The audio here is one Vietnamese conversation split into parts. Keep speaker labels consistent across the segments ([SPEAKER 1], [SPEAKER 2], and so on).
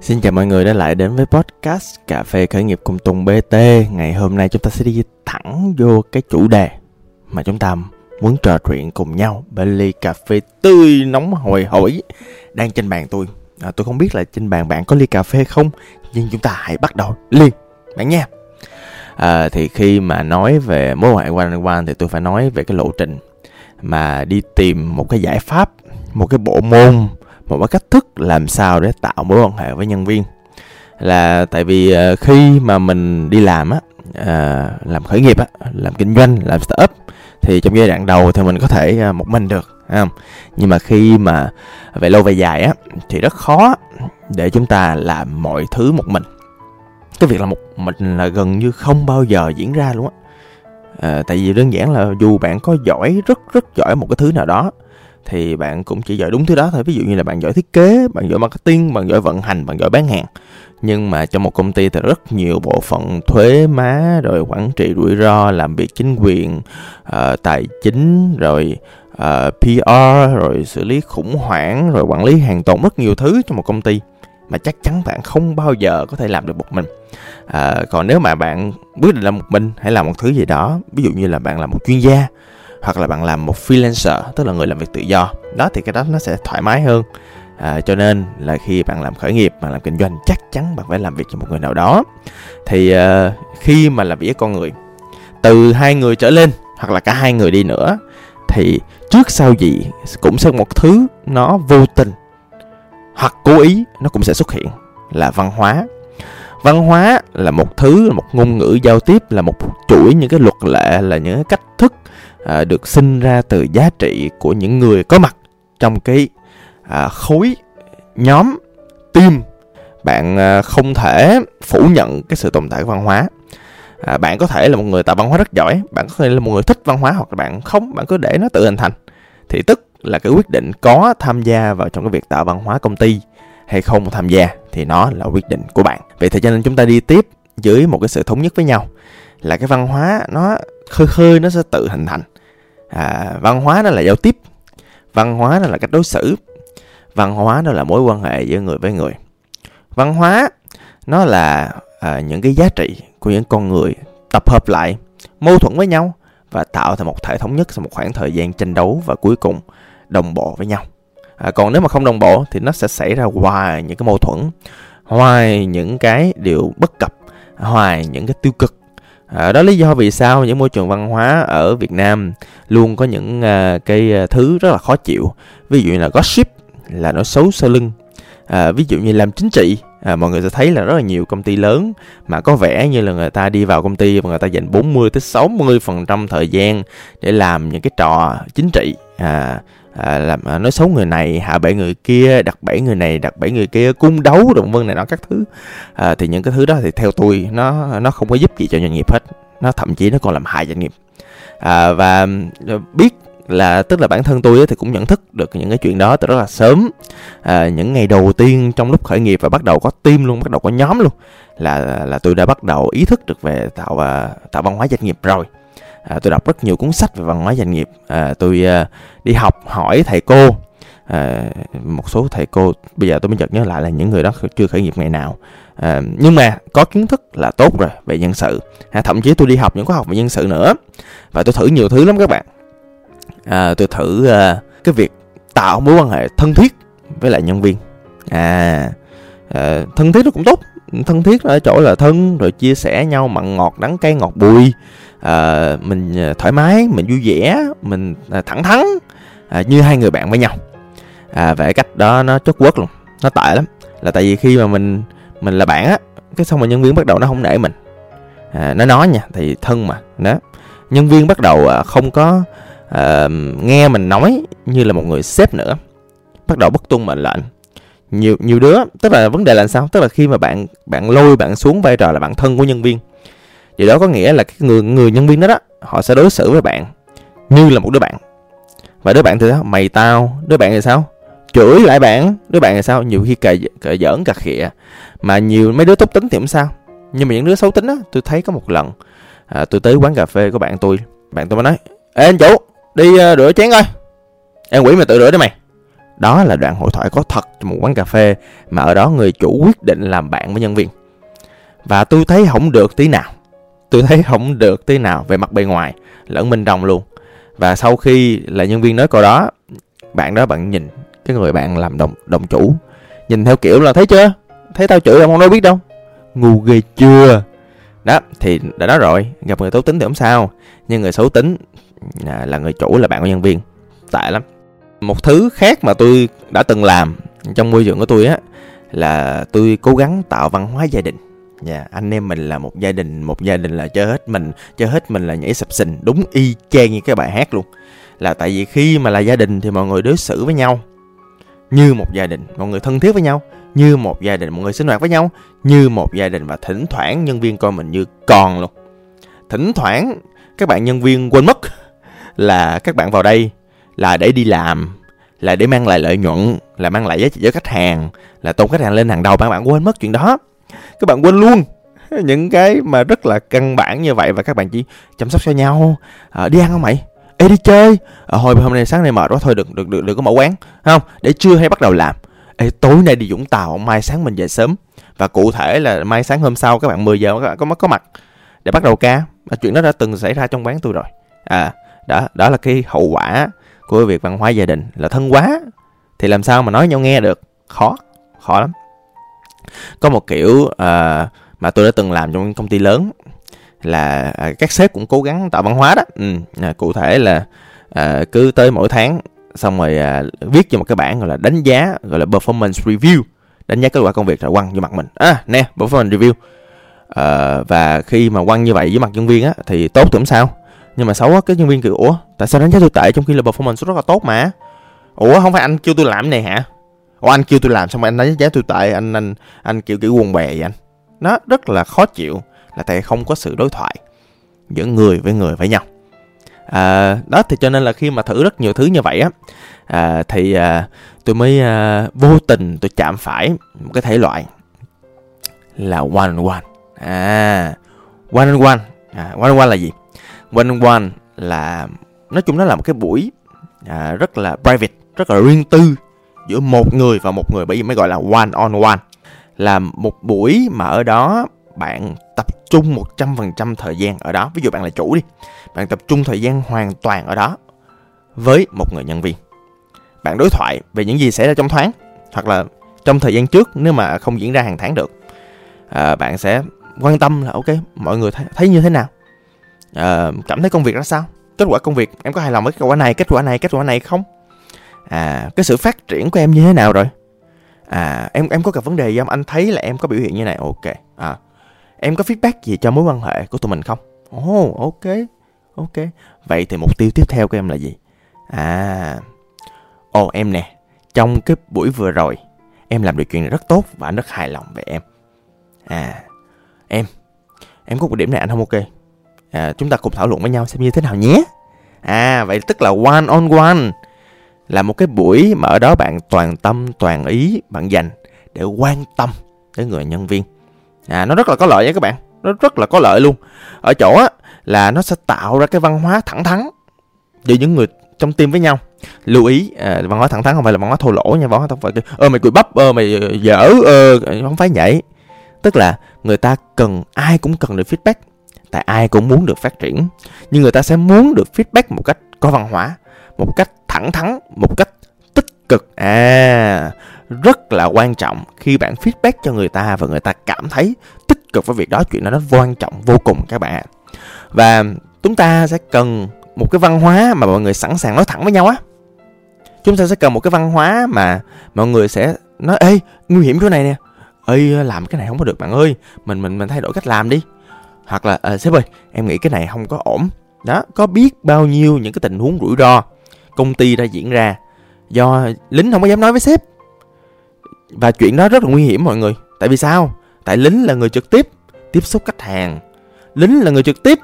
[SPEAKER 1] Xin chào mọi người đã lại đến với podcast Cà phê khởi nghiệp cùng Tùng BT Ngày hôm nay chúng ta sẽ đi thẳng vô cái chủ đề mà chúng ta muốn trò chuyện cùng nhau. Bên ly cà phê tươi nóng hồi hổi đang trên bàn tôi. À, Tôi không biết là trên bàn bạn có ly cà phê không Nhưng chúng ta hãy bắt đầu liền bạn nha. À, Thì khi mà nói về mối quan hệ one on one thì tôi phải nói về cái lộ trình Mà đi tìm một cái giải pháp, một cái bộ môn một cái cách thức làm sao để tạo mối quan hệ với nhân viên. Là tại vì ờ, khi mà mình đi làm á ờ, làm khởi nghiệp á làm kinh doanh làm startup thì trong giai đoạn đầu thì mình có thể ờ, một mình được không? Nhưng mà khi mà về lâu về dài á thì rất khó để chúng ta làm mọi thứ một mình. Cái việc là một mình là gần như không bao giờ diễn ra luôn á. À, tại vì đơn giản là dù bạn có giỏi rất rất giỏi một cái thứ nào đó thì bạn cũng chỉ giỏi đúng thứ đó thôi. Ví dụ như là bạn giỏi thiết kế bạn giỏi marketing bạn giỏi vận hành bạn giỏi bán hàng. Nhưng mà trong một công ty thì rất nhiều bộ phận thuế má rồi quản trị rủi ro làm việc chính quyền uh, tài chính rồi ờ, uh, PR rồi xử lý khủng hoảng rồi quản lý hàng tồn rất nhiều thứ trong một công ty mà chắc chắn bạn không bao giờ có thể làm được một mình. À, còn nếu mà bạn quyết định làm một mình hay làm một thứ gì đó ví dụ như là bạn là một chuyên gia hoặc là bạn làm một freelancer tức là người làm việc tự do. Đó thì cái đó nó sẽ thoải mái hơn. À, cho nên là khi bạn làm khởi nghiệp bạn làm kinh doanh chắc chắn bạn phải làm việc cho một người nào đó. Thì uh, khi mà làm việc với con người từ hai người trở lên hoặc là cả hai người đi nữa thì trước sau gì cũng sẽ một thứ nó vô tình hoặc cố ý nó cũng sẽ xuất hiện là văn hóa. Văn hóa là một thứ là một ngôn ngữ giao tiếp là một chuỗi những cái luật lệ là những cái cách thức à, được sinh ra từ giá trị của những người có mặt trong cái à, khối nhóm team. Bạn à, không thể phủ nhận cái sự tồn tại của văn hóa. À, bạn có thể là một người tạo văn hóa rất giỏi bạn có thể là một người thích văn hóa hoặc là bạn không bạn cứ để nó tự hình thành. Thì tức là cái quyết định có tham gia vào trong cái việc tạo văn hóa công ty hay không tham gia thì nó là quyết định của bạn. Vậy thì cho nên chúng ta đi tiếp dưới một cái sự thống nhất với nhau. Là cái văn hóa nó khơi khơi nó sẽ tự hình thành à, văn hóa đó là giao tiếp. Văn hóa đó là cách đối xử. Văn hóa đó là mối quan hệ giữa người với người. Văn hóa nó là à, những cái giá trị của những con người tập hợp lại mâu thuẫn với nhau và tạo thành một thể thống nhất sau một khoảng thời gian tranh đấu và cuối cùng đồng bộ với nhau. À, còn nếu mà không đồng bộ thì nó sẽ xảy ra hoài những cái mâu thuẫn hoài những cái điều bất cập hoài những cái tiêu cực. À, đó lý do vì sao những môi trường văn hóa ở Việt Nam luôn có những à, cái ờ, thứ rất là khó chịu. Ví dụ như là gossip là nó xấu sau lưng. À, ví dụ như làm chính trị à, mọi người sẽ thấy là rất là nhiều công ty lớn mà có vẻ như là người ta đi vào công ty và người ta dành 40 tới 60 phần trăm thời gian để làm những cái trò chính trị à, à, làm à, nói xấu người này hạ bệ người kia đặt bẫy người này đặt bẫy người kia cung đấu động vân này nó các thứ. À, thì những cái thứ đó thì theo tôi nó nó không có giúp gì cho doanh nghiệp hết. Nó thậm chí nó còn làm hại doanh nghiệp. À, và ừ, biết là tức là bản thân tôi thì cũng nhận thức được những cái chuyện đó từ rất là sớm. À, những ngày đầu tiên trong lúc khởi nghiệp và bắt đầu có team luôn bắt đầu có nhóm luôn là là tôi đã bắt đầu ý thức được về tạo và tạo văn hóa doanh nghiệp rồi. À, tôi đọc rất nhiều cuốn sách về văn hóa doanh nghiệp. À, tôi à, đi học hỏi thầy cô. À, một số thầy cô bây giờ tôi mới chợt nhớ lại là những người đó chưa khởi nghiệp ngày nào. À, nhưng mà có kiến thức là tốt rồi về nhân sự. À, thậm chí tôi đi học những khóa học về nhân sự nữa. Và tôi thử nhiều thứ lắm các bạn à, tôi thử à, cái việc tạo mối quan hệ thân thiết với lại nhân viên. À, à thân thiết nó cũng tốt. Thân thiết ở chỗ là thân rồi chia sẻ nhau mặn ngọt đắng cay ngọt bùi. À, mình à, thoải mái mình vui vẻ mình à, thẳng thắn à, như hai người bạn với nhau. À, về cách đó nó chốt quất luôn. Nó tệ lắm. Là tại vì khi mà mình mình là bạn á cái xong mà nhân viên bắt đầu nó không nể mình. À, nó nói nha thì thân mà đó. Nhân viên bắt đầu à, không có Ờ, nghe mình nói như là một người sếp nữa bắt đầu bất tuân mệnh lệnh. Nhiều nhiều đứa tức là vấn đề là sao? Tức là khi mà bạn bạn lôi bạn xuống vai trò là bạn thân của nhân viên. Điều đó có nghĩa là cái người người nhân viên đó đó họ sẽ đối xử với bạn như là một đứa bạn. Và đứa bạn thì sao? Mày tao. Đứa bạn thì sao? Chửi lại bạn. Đứa bạn thì sao? Nhiều khi cà cà giỡn cà khịa. Mà nhiều mấy đứa tốt tính thì cũng sao. Nhưng mà những đứa xấu tính á tôi thấy có một lần à, tôi tới quán cà phê của bạn tôi. Bạn tôi mới nói ê anh chủ đi uh, rửa chén coi. Em quỷ mày tự rửa đi mày. Đó là đoạn hội thoại có thật trong một quán cà phê mà ở đó người chủ quyết định làm bạn với nhân viên. Và tôi thấy không được tí nào. Tôi thấy không được tí nào về mặt bề ngoài. Lẫn bên trong luôn. Và sau khi là nhân viên nói câu đó bạn đó bạn nhìn cái người bạn làm đồng đồng chủ. Nhìn theo kiểu là thấy chưa? Thấy tao chửi ông không nói biết đâu. Ngu ghê chưa? Đó thì đã nói rồi. Gặp người tốt tính thì không sao. Nhưng người xấu tính à, là người chủ là bạn của nhân viên tệ lắm một thứ khác mà tôi đã từng làm trong môi trường của tôi á là tôi cố gắng tạo văn hóa gia đình nhà yeah, anh em mình là một gia đình, một gia đình là chơi hết mình, chơi hết mình là nhảy sập sình, đúng y chang như cái bài hát luôn. Là tại vì khi mà là gia đình thì mọi người đối xử với nhau như một gia đình, mọi người thân thiết với nhau như một gia đình, mọi người sinh hoạt với nhau như một gia đình và thỉnh thoảng nhân viên coi mình như con luôn. Thỉnh thoảng các bạn nhân viên quên mất là các bạn vào đây là để đi làm, là để mang lại lợi nhuận, là mang lại giá trị cho khách hàng, là tôn khách hàng lên hàng đầu, các bạn quên mất chuyện đó. Các bạn quên luôn. Những cái mà rất là căn bản như vậy và các bạn chỉ chăm sóc cho nhau. À, đi ăn không mày? Ê đi chơi. À, hồi hôm nay sáng nay mệt quá thôi được được được được có mở quán. Không để trưa hay bắt đầu làm. Ê tối nay đi Vũng Tàu mai sáng mình về sớm. Và cụ thể là mai sáng hôm sau các bạn 10 giờ các bạn có có mặt để bắt đầu ca. À, chuyện đó đã từng xảy ra trong quán tôi rồi. À đó đó là cái hậu quả của việc văn hóa gia đình là thân quá. Thì làm sao mà nói nhau nghe được? Khó khó lắm. Có một kiểu uh, mà tôi đã từng làm trong công ty lớn là uh, các sếp cũng cố gắng tạo văn hóa đó. Ừ, à, cụ thể là uh, cứ tới mỗi tháng xong rồi uh, viết cho một cái bản gọi là đánh giá gọi là performance review đánh giá kết quả công việc rồi quăng vô mặt mình. À nè performance review. Uh, và khi mà quăng như vậy với mặt nhân viên á thì tốt thì không sao nhưng mà xấu á cái nhân viên kiểu ủa tại sao đánh giá tôi tệ trong khi là performance rất là tốt mà ủa không phải anh kêu tôi làm này hả Ủa anh kêu tôi làm xong rồi anh đánh giá tôi tệ anh anh anh kiểu kiểu quần bè vậy anh. Nó rất là khó chịu là tại không có sự đối thoại giữa người với người với nhau. À, đó thì cho nên là khi mà thử rất nhiều thứ như vậy á à, thì à, tôi mới à, vô tình tôi chạm phải một cái thể loại là one on one. À, one on one. À, one on one là gì? One on one là nói chung nó là một cái buổi à, rất là private, rất là riêng tư giữa một người và một người bởi vì mới gọi là one on one. Là một buổi mà ở đó bạn tập trung 100% thời gian ở đó. Ví dụ bạn là chủ đi bạn tập trung thời gian hoàn toàn ở đó với một người nhân viên. Bạn đối thoại về những gì xảy ra trong tháng hoặc là trong thời gian trước nếu mà không diễn ra hàng tháng được. À, bạn sẽ quan tâm là ok mọi người thấy, thấy như thế nào? Uh, cảm thấy công việc ra sao? Kết quả công việc em có hài lòng với kết quả này kết quả này kết quả này không? À cái sự phát triển của em như thế nào rồi? À em em có gặp vấn đề gì không? Anh thấy là em có biểu hiện như này ok. À em có feedback gì cho mối quan hệ của tụi mình không? Ồ oh, ok ok. Vậy thì mục tiêu tiếp theo của em là gì? À ồ oh, em nè trong cái buổi vừa rồi em làm được chuyện này rất tốt và anh rất hài lòng về em. À em em có một điểm này anh không ok à, chúng ta cùng thảo luận với nhau xem như thế nào nhé. À vậy tức là one on one là một cái buổi mà ở đó bạn toàn tâm toàn ý bạn dành để quan tâm tới người nhân viên. À nó rất là có lợi nha các bạn. Nó rất là có lợi luôn. Ở chỗ á là nó sẽ tạo ra cái văn hóa thẳng thắn giữa những người trong team với nhau lưu ý. À, văn hóa thẳng thắn không phải là văn hóa thô lỗ nha văn hóa không phải ơ mày cười bắp ơ mày dở ơ không phải nhảy tức là người ta cần ai cũng cần được feedback tại ai cũng muốn được phát triển, nhưng người ta sẽ muốn được feedback một cách có văn hóa, một cách thẳng thắn, một cách tích cực. À rất là quan trọng khi bạn feedback cho người ta và người ta cảm thấy tích cực với việc đó, chuyện đó nó quan trọng vô cùng các bạn và chúng ta sẽ cần một cái văn hóa mà mọi người sẵn sàng nói thẳng với nhau á. Chúng ta sẽ cần một cái văn hóa mà mọi người sẽ nói, ê, nguy hiểm chỗ này nè. Ê, làm cái này không có được, bạn ơi. Mình mình mình thay đổi cách làm đi hoặc là à, sếp ơi em nghĩ cái này không có ổn. Đó có biết bao nhiêu những cái tình huống rủi ro công ty đã diễn ra do lính không có dám nói với sếp? Và chuyện đó rất là nguy hiểm mọi người. Tại vì sao? Tại lính là người trực tiếp tiếp xúc khách hàng. Lính là người trực tiếp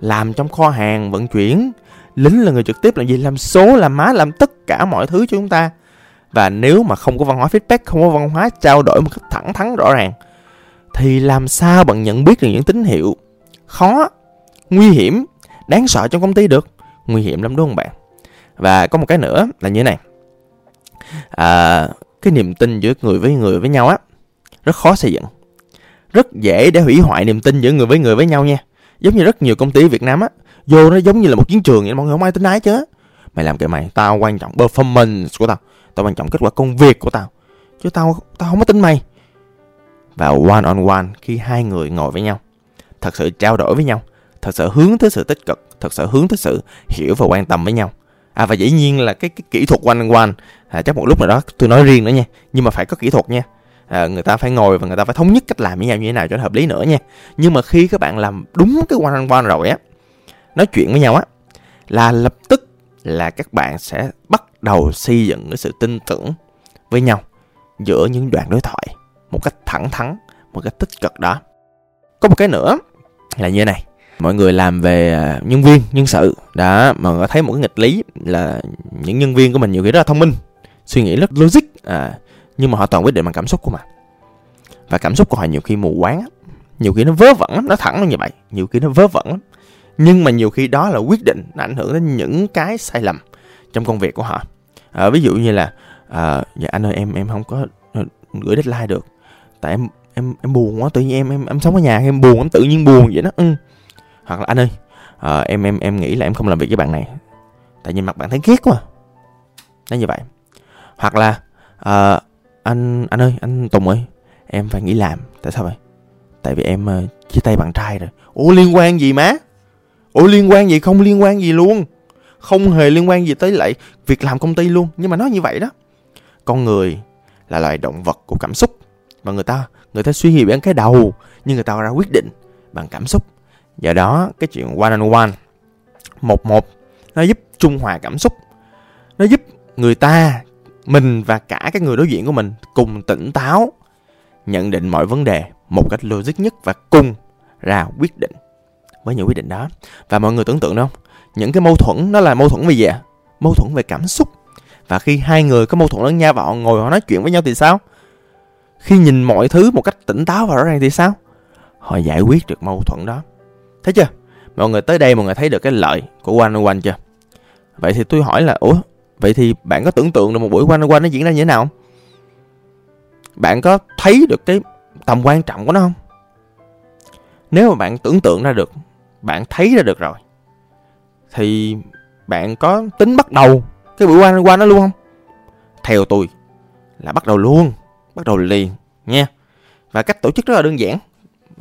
[SPEAKER 1] làm trong kho hàng vận chuyển. Lính là người trực tiếp làm gì? Làm số làm má làm tất cả mọi thứ cho chúng ta. Và nếu mà không có văn hóa feedback không có văn hóa trao đổi một cách thẳng thắn rõ ràng thì làm sao bạn nhận biết được những tín hiệu? Khó nguy hiểm đáng sợ trong công ty được. Nguy hiểm lắm đúng không bạn? Và có một cái nữa là như thế này. À, cái niềm tin giữa người với người với nhau á rất khó xây dựng. Rất dễ để hủy hoại niềm tin giữa người với người với nhau nha. Giống như rất nhiều công ty Việt Nam á vô nó giống như là một chiến trường vậy mọi người không ai tin ai chứ mày làm cái mày tao quan trọng performance của tao tao quan trọng kết quả công việc của tao chứ tao tao không có tin mày. Và one on one khi hai người ngồi với nhau thật sự trao đổi với nhau thật sự hướng tới sự tích cực thật sự hướng tới sự hiểu và quan tâm với nhau. À và dĩ nhiên là cái, cái kỹ thuật quanh quanh à, chắc một lúc nào đó tôi nói riêng nữa nha nhưng mà phải có kỹ thuật nha. À, người ta phải ngồi và người ta phải thống nhất cách làm với nhau như thế nào cho nó hợp lý nữa nha. Nhưng mà khi các bạn làm đúng cái quanh quanh rồi á nói chuyện với nhau á là lập tức là các bạn sẽ bắt đầu xây dựng cái sự tin tưởng với nhau giữa những đoạn đối thoại một cách thẳng thắn một cách tích cực đó có một cái nữa là như thế này. Mọi người làm về à, nhân viên nhân sự. Đó mà người thấy một cái nghịch lý là những nhân viên của mình nhiều khi rất là thông minh suy nghĩ rất logic à, nhưng mà họ toàn quyết định bằng cảm xúc của mình. Và cảm xúc của họ nhiều khi mù quáng nhiều khi nó vớ vẩn nó thẳng như vậy. Nhiều khi nó vớ vẩn nhưng mà nhiều khi đó là quyết định nó ảnh hưởng đến những cái sai lầm trong công việc của họ. À, ví dụ như là à, dạ anh ơi em em không có ờ, gửi deadline được. Tại em em em buồn quá tự nhiên em em em sống ở nhà em buồn em tự nhiên buồn vậy đó. Ừ. hoặc là anh ơi à, em em em nghĩ là em không làm việc với bạn này. Tại nhìn mặt bạn thấy ghét quá. Nó như vậy. Hoặc là à, anh anh ơi anh tùng ơi em phải nghỉ làm. Tại sao vậy? Tại vì em uh, chia tay bạn trai rồi. Ủa liên quan gì má? Ủa liên quan gì? Không liên quan gì luôn. Không hề liên quan gì tới lại việc làm công ty luôn. Nhưng mà nói như vậy đó. Con người là loài động vật của cảm xúc và người ta người ta suy nghĩ bằng cái đầu nhưng người ta ra quyết định bằng cảm xúc. Do đó, cái chuyện one on one một một nó giúp trung hòa cảm xúc. Nó giúp người ta, mình và cả cái người đối diện của mình cùng tỉnh táo, nhận định mọi vấn đề một cách logic nhất và cùng ra quyết định với những quyết định đó. Và mọi người tưởng tượng không những cái mâu thuẫn nó là mâu thuẫn về gì ạ? Mâu thuẫn về cảm xúc. Và khi hai người có mâu thuẫn lẫn nhau và họ ngồi họ nói chuyện với nhau thì sao? Khi nhìn mọi thứ một cách tỉnh táo và rõ ràng thì sao? Họ giải quyết được mâu thuẫn đó. Thấy chưa? Mọi người tới đây mọi người thấy được cái lợi của one on one chưa? Vậy thì tôi hỏi là, ủa, vậy thì bạn có tưởng tượng được một buổi one on one nó diễn ra như thế nào bạn có thấy được cái tầm quan trọng của nó không? Nếu mà bạn tưởng tượng ra được, bạn thấy ra được rồi, thì bạn có tính bắt đầu cái buổi one on one đó luôn không? Theo tôi là bắt đầu luôn bắt đầu liền nha. Và cách tổ chức rất là đơn giản.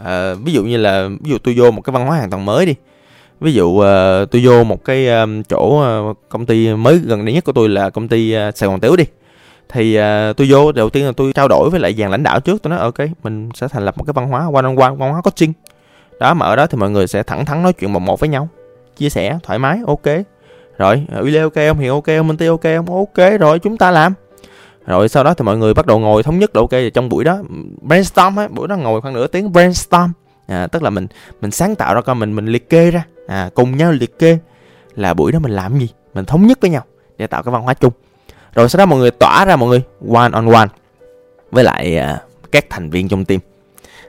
[SPEAKER 1] À, ví dụ như là ví dụ tôi vô một cái văn hóa hoàn toàn mới đi. Ví dụ uh, tôi vô một cái um, chỗ uh, công ty mới gần đây nhất của tôi là công ty uh, sài gòn tếu đi. Thì uh, tôi vô đầu tiên là tôi trao đổi với lại dàn lãnh đạo trước. Tôi nói ok mình sẽ thành lập một cái văn hóa one on one văn hóa coaching. Đó mà ở đó thì mọi người sẽ thẳng thắn nói chuyện một một với nhau chia sẻ thoải mái ok. Rồi ờ, uy lê ok không? Hiền ok không? Minh ti ok không? Ok rồi chúng ta làm rồi sau đó thì mọi người bắt đầu ngồi thống nhất là ok trong buổi đó. Brainstorm ấy buổi đó ngồi khoảng nửa tiếng brainstorm. À, tức là mình mình sáng tạo ra coi mình mình liệt kê ra. À, cùng nhau liệt kê là buổi đó mình làm gì? Mình thống nhất với nhau để tạo cái văn hóa chung. Rồi sau đó mọi người tỏa ra mọi người one on one với lại à, các thành viên trong team.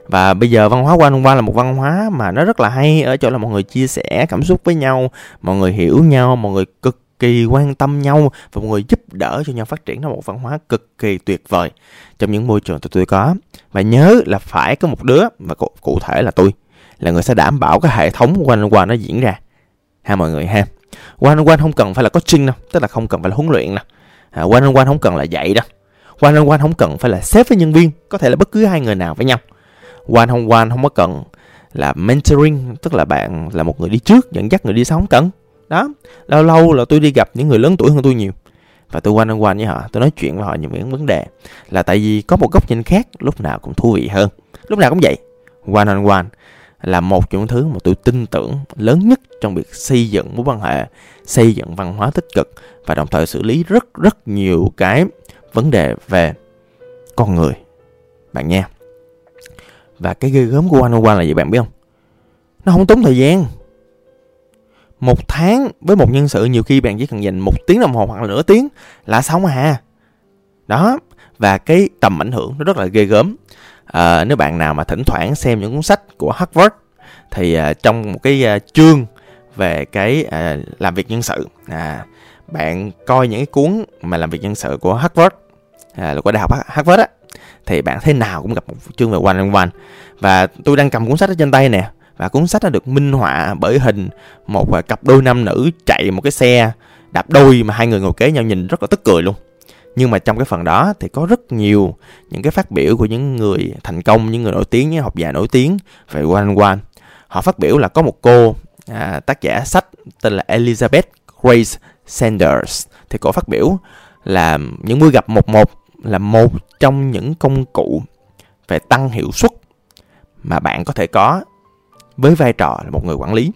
[SPEAKER 1] Và bây giờ văn hóa one on one là một văn hóa mà nó rất là hay ở chỗ là mọi người chia sẻ cảm xúc với nhau mọi người hiểu nhau mọi người cực kỳ quan tâm nhau và mọi người giúp đỡ cho nhau phát triển ra một văn hóa cực kỳ tuyệt vời. Trong những môi trường tụi tôi có và nhớ là phải có một đứa và cụ, cụ thể là tôi là người sẽ đảm bảo cái hệ thống quanh quanh nó diễn ra. Ha mọi người ha. Quanh quanh không cần phải là coaching đâu tức là không cần phải là huấn luyện đâu. À, quanh không cần là dạy đâu. Quanh quanh không cần phải là sếp với nhân viên có thể là bất cứ hai người nào với nhau. Quanh không quanh không có cần là mentoring tức là bạn là một người đi trước dẫn dắt người đi sau không cần đó, lâu lâu là tôi đi gặp những người lớn tuổi hơn tôi nhiều. Và tôi quanh quanh với họ tôi nói chuyện với họ những vấn đề là tại vì có một góc nhìn khác, lúc nào cũng thú vị hơn. Lúc nào cũng vậy. One on one là một trong những thứ mà tôi tin tưởng lớn nhất trong việc xây dựng mối quan hệ, xây dựng văn hóa tích cực và đồng thời xử lý rất rất nhiều cái vấn đề về con người. Bạn nha và cái ghê gớm của one on one là gì bạn biết không? Nó không tốn thời gian một tháng với một nhân sự nhiều khi bạn chỉ cần dành một tiếng đồng hồ hoặc là nửa tiếng là xong à. Đó và cái tầm ảnh hưởng nó rất là ghê gớm. À, nếu bạn nào mà thỉnh thoảng xem những cuốn sách của Harvard thì à, trong một cái à, chương về cái à, làm việc nhân sự à, bạn coi những cái cuốn mà làm việc nhân sự của Harvard à, là của đại học Harvard á thì bạn thế nào cũng gặp một chương về one on one. Và tôi đang cầm cuốn sách ở trên tay nè và cuốn sách đã được minh họa bởi hình một à, cặp đôi nam nữ chạy một cái xe đạp đôi mà hai người ngồi kế nhau nhìn rất là tức cười luôn. Nhưng mà trong cái phần đó thì có rất nhiều những cái phát biểu của những người thành công những người nổi tiếng những học giả nổi tiếng về quanh quanh họ phát biểu là có một cô à, tác giả sách tên là Elizabeth Grace Sanders. Thì cô phát biểu là những buổi gặp một một là một trong những công cụ về tăng hiệu suất mà bạn có thể có với vai trò là một người quản lý.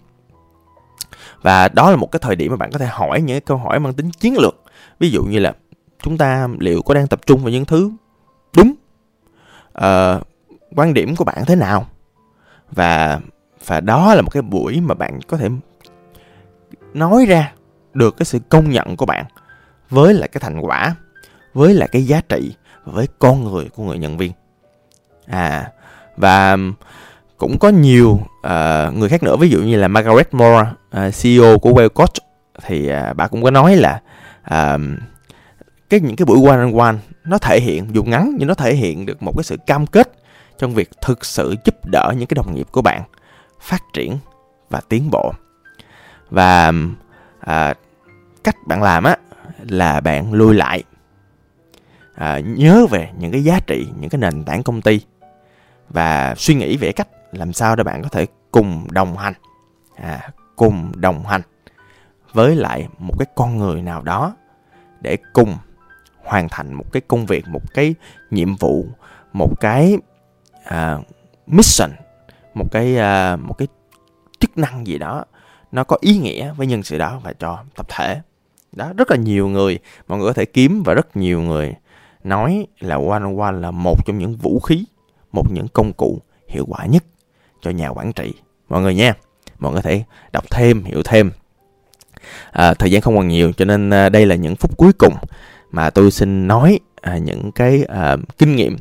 [SPEAKER 1] Và đó là một cái thời điểm mà bạn có thể hỏi những câu hỏi mang tính chiến lược. Ví dụ như là chúng ta liệu có đang tập trung vào những thứ đúng uh, quan điểm của bạn thế nào? Và và đó là một cái buổi mà bạn có thể nói ra được cái sự công nhận của bạn với lại cái thành quả với lại cái giá trị với con người của người nhân viên. À và cũng có nhiều uh, người khác nữa. Ví dụ như là Margaret Moore à, uh, CEO của Wellcoach thì uh, bà cũng có nói là uh, cái những cái buổi one on one nó thể hiện dù ngắn nhưng nó thể hiện được một cái sự cam kết trong việc thực sự giúp đỡ những cái đồng nghiệp của bạn phát triển và tiến bộ. Và uh, cách bạn làm á là bạn lui lại à, nhớ về những cái giá trị những cái nền tảng công ty và suy nghĩ về cách làm sao để bạn có thể cùng đồng hành? À, cùng đồng hành với lại một cái con người nào đó để cùng hoàn thành một cái công việc một cái nhiệm vụ một cái à, mission một cái à, một cái chức năng gì đó nó có ý nghĩa với nhân sự đó và cho tập thể. Đó rất là nhiều người mọi người có thể kiếm và rất nhiều người nói là one on one là một trong những vũ khí một những công cụ hiệu quả nhất cho nhà quản trị. Mọi người nha mọi người có thể đọc thêm hiểu thêm. À, thời gian không còn nhiều cho nên à, đây là những phút cuối cùng mà tôi xin nói à, những cái à, kinh nghiệm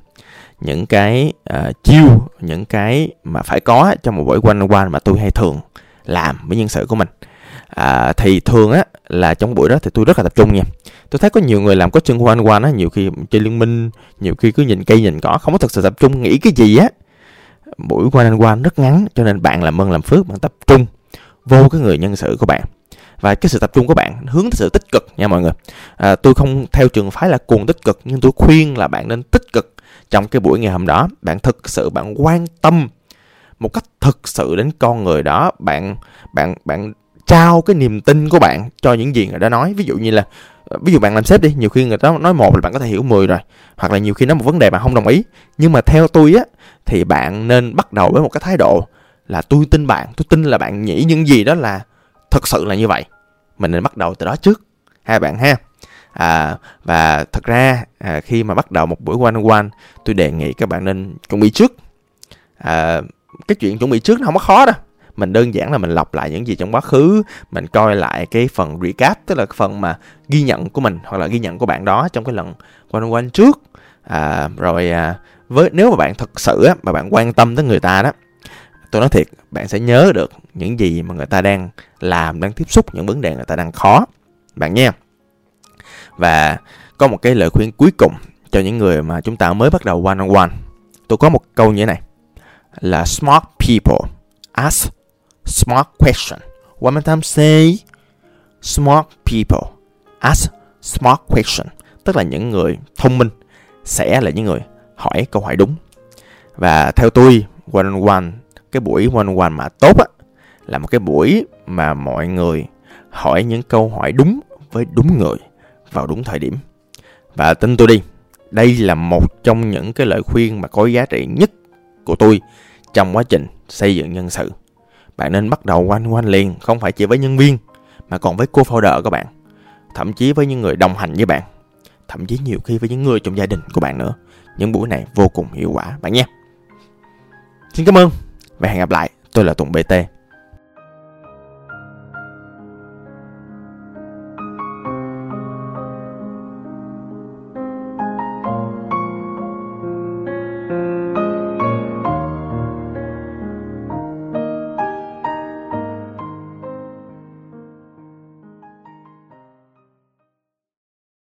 [SPEAKER 1] những cái à, chiêu những cái mà phải có trong một buổi quanh quan mà tôi hay thường làm với nhân sự của mình. À, thì thường á là trong buổi đó thì tôi rất là tập trung nha. Tôi thấy có nhiều người làm có chân quanh quan á nhiều khi chơi liên minh nhiều khi cứ nhìn cây nhìn cỏ không có thực sự tập trung nghĩ cái gì á buổi one on one rất ngắn cho nên bạn làm ơn làm phước bạn tập trung vô cái người nhân sự của bạn. Và cái sự tập trung của bạn hướng tới sự tích cực nha mọi người. À, tôi không theo trường phái là cuồng tích cực nhưng tôi khuyên là bạn nên tích cực trong cái buổi ngày hôm đó. Bạn thực sự bạn quan tâm một cách thực sự đến con người đó. Bạn bạn bạn trao cái niềm tin của bạn cho những gì người đó nói. Ví dụ như là ví dụ bạn làm sếp đi nhiều khi người đó nói một là bạn có thể hiểu 10 rồi hoặc là nhiều khi nói một vấn đề bạn không đồng ý. Nhưng mà theo tôi á thì bạn nên bắt đầu với một cái thái độ là tôi tin bạn tôi tin là bạn nghĩ những gì đó là thật sự là như vậy. Mình nên bắt đầu từ đó trước hai bạn ha. À, và thật ra à, khi mà bắt đầu một buổi one on one tôi đề nghị các bạn nên chuẩn bị trước. À, cái chuyện chuẩn bị trước nó không có khó đâu. Mình đơn giản là mình lọc lại những gì trong quá khứ mình coi lại cái phần recap tức là phần mà ghi nhận của mình hoặc là ghi nhận của bạn đó trong cái lần one on one trước. À, rồi à, với nếu mà bạn thật sự á, mà bạn quan tâm tới người ta đó tôi nói thiệt bạn sẽ nhớ được những gì mà người ta đang làm đang tiếp xúc những vấn đề người ta đang khó. Bạn nha và có một cái lời khuyên cuối cùng cho những người mà chúng ta mới bắt đầu one on one tôi có một câu như thế này là smart people ask smart question. One more time say smart people ask smart question. Tức là những người thông minh sẽ là những người hỏi câu hỏi đúng. Và theo tôi, one on one, cái buổi one on one mà tốt á, là một cái buổi mà mọi người hỏi những câu hỏi đúng với đúng người vào đúng thời điểm. Và tin tôi đi, đây là một trong những cái lời khuyên mà có giá trị nhất của tôi trong quá trình xây dựng nhân sự. Bạn nên bắt đầu quanh quanh liền, không phải chỉ với nhân viên, mà còn với cô founder các bạn, thậm chí với những người đồng hành với bạn, thậm chí nhiều khi với những người trong gia đình của bạn nữa những buổi này vô cùng hiệu quả bạn nhé. Xin cảm ơn. Và hẹn gặp lại. Tôi là tùng bt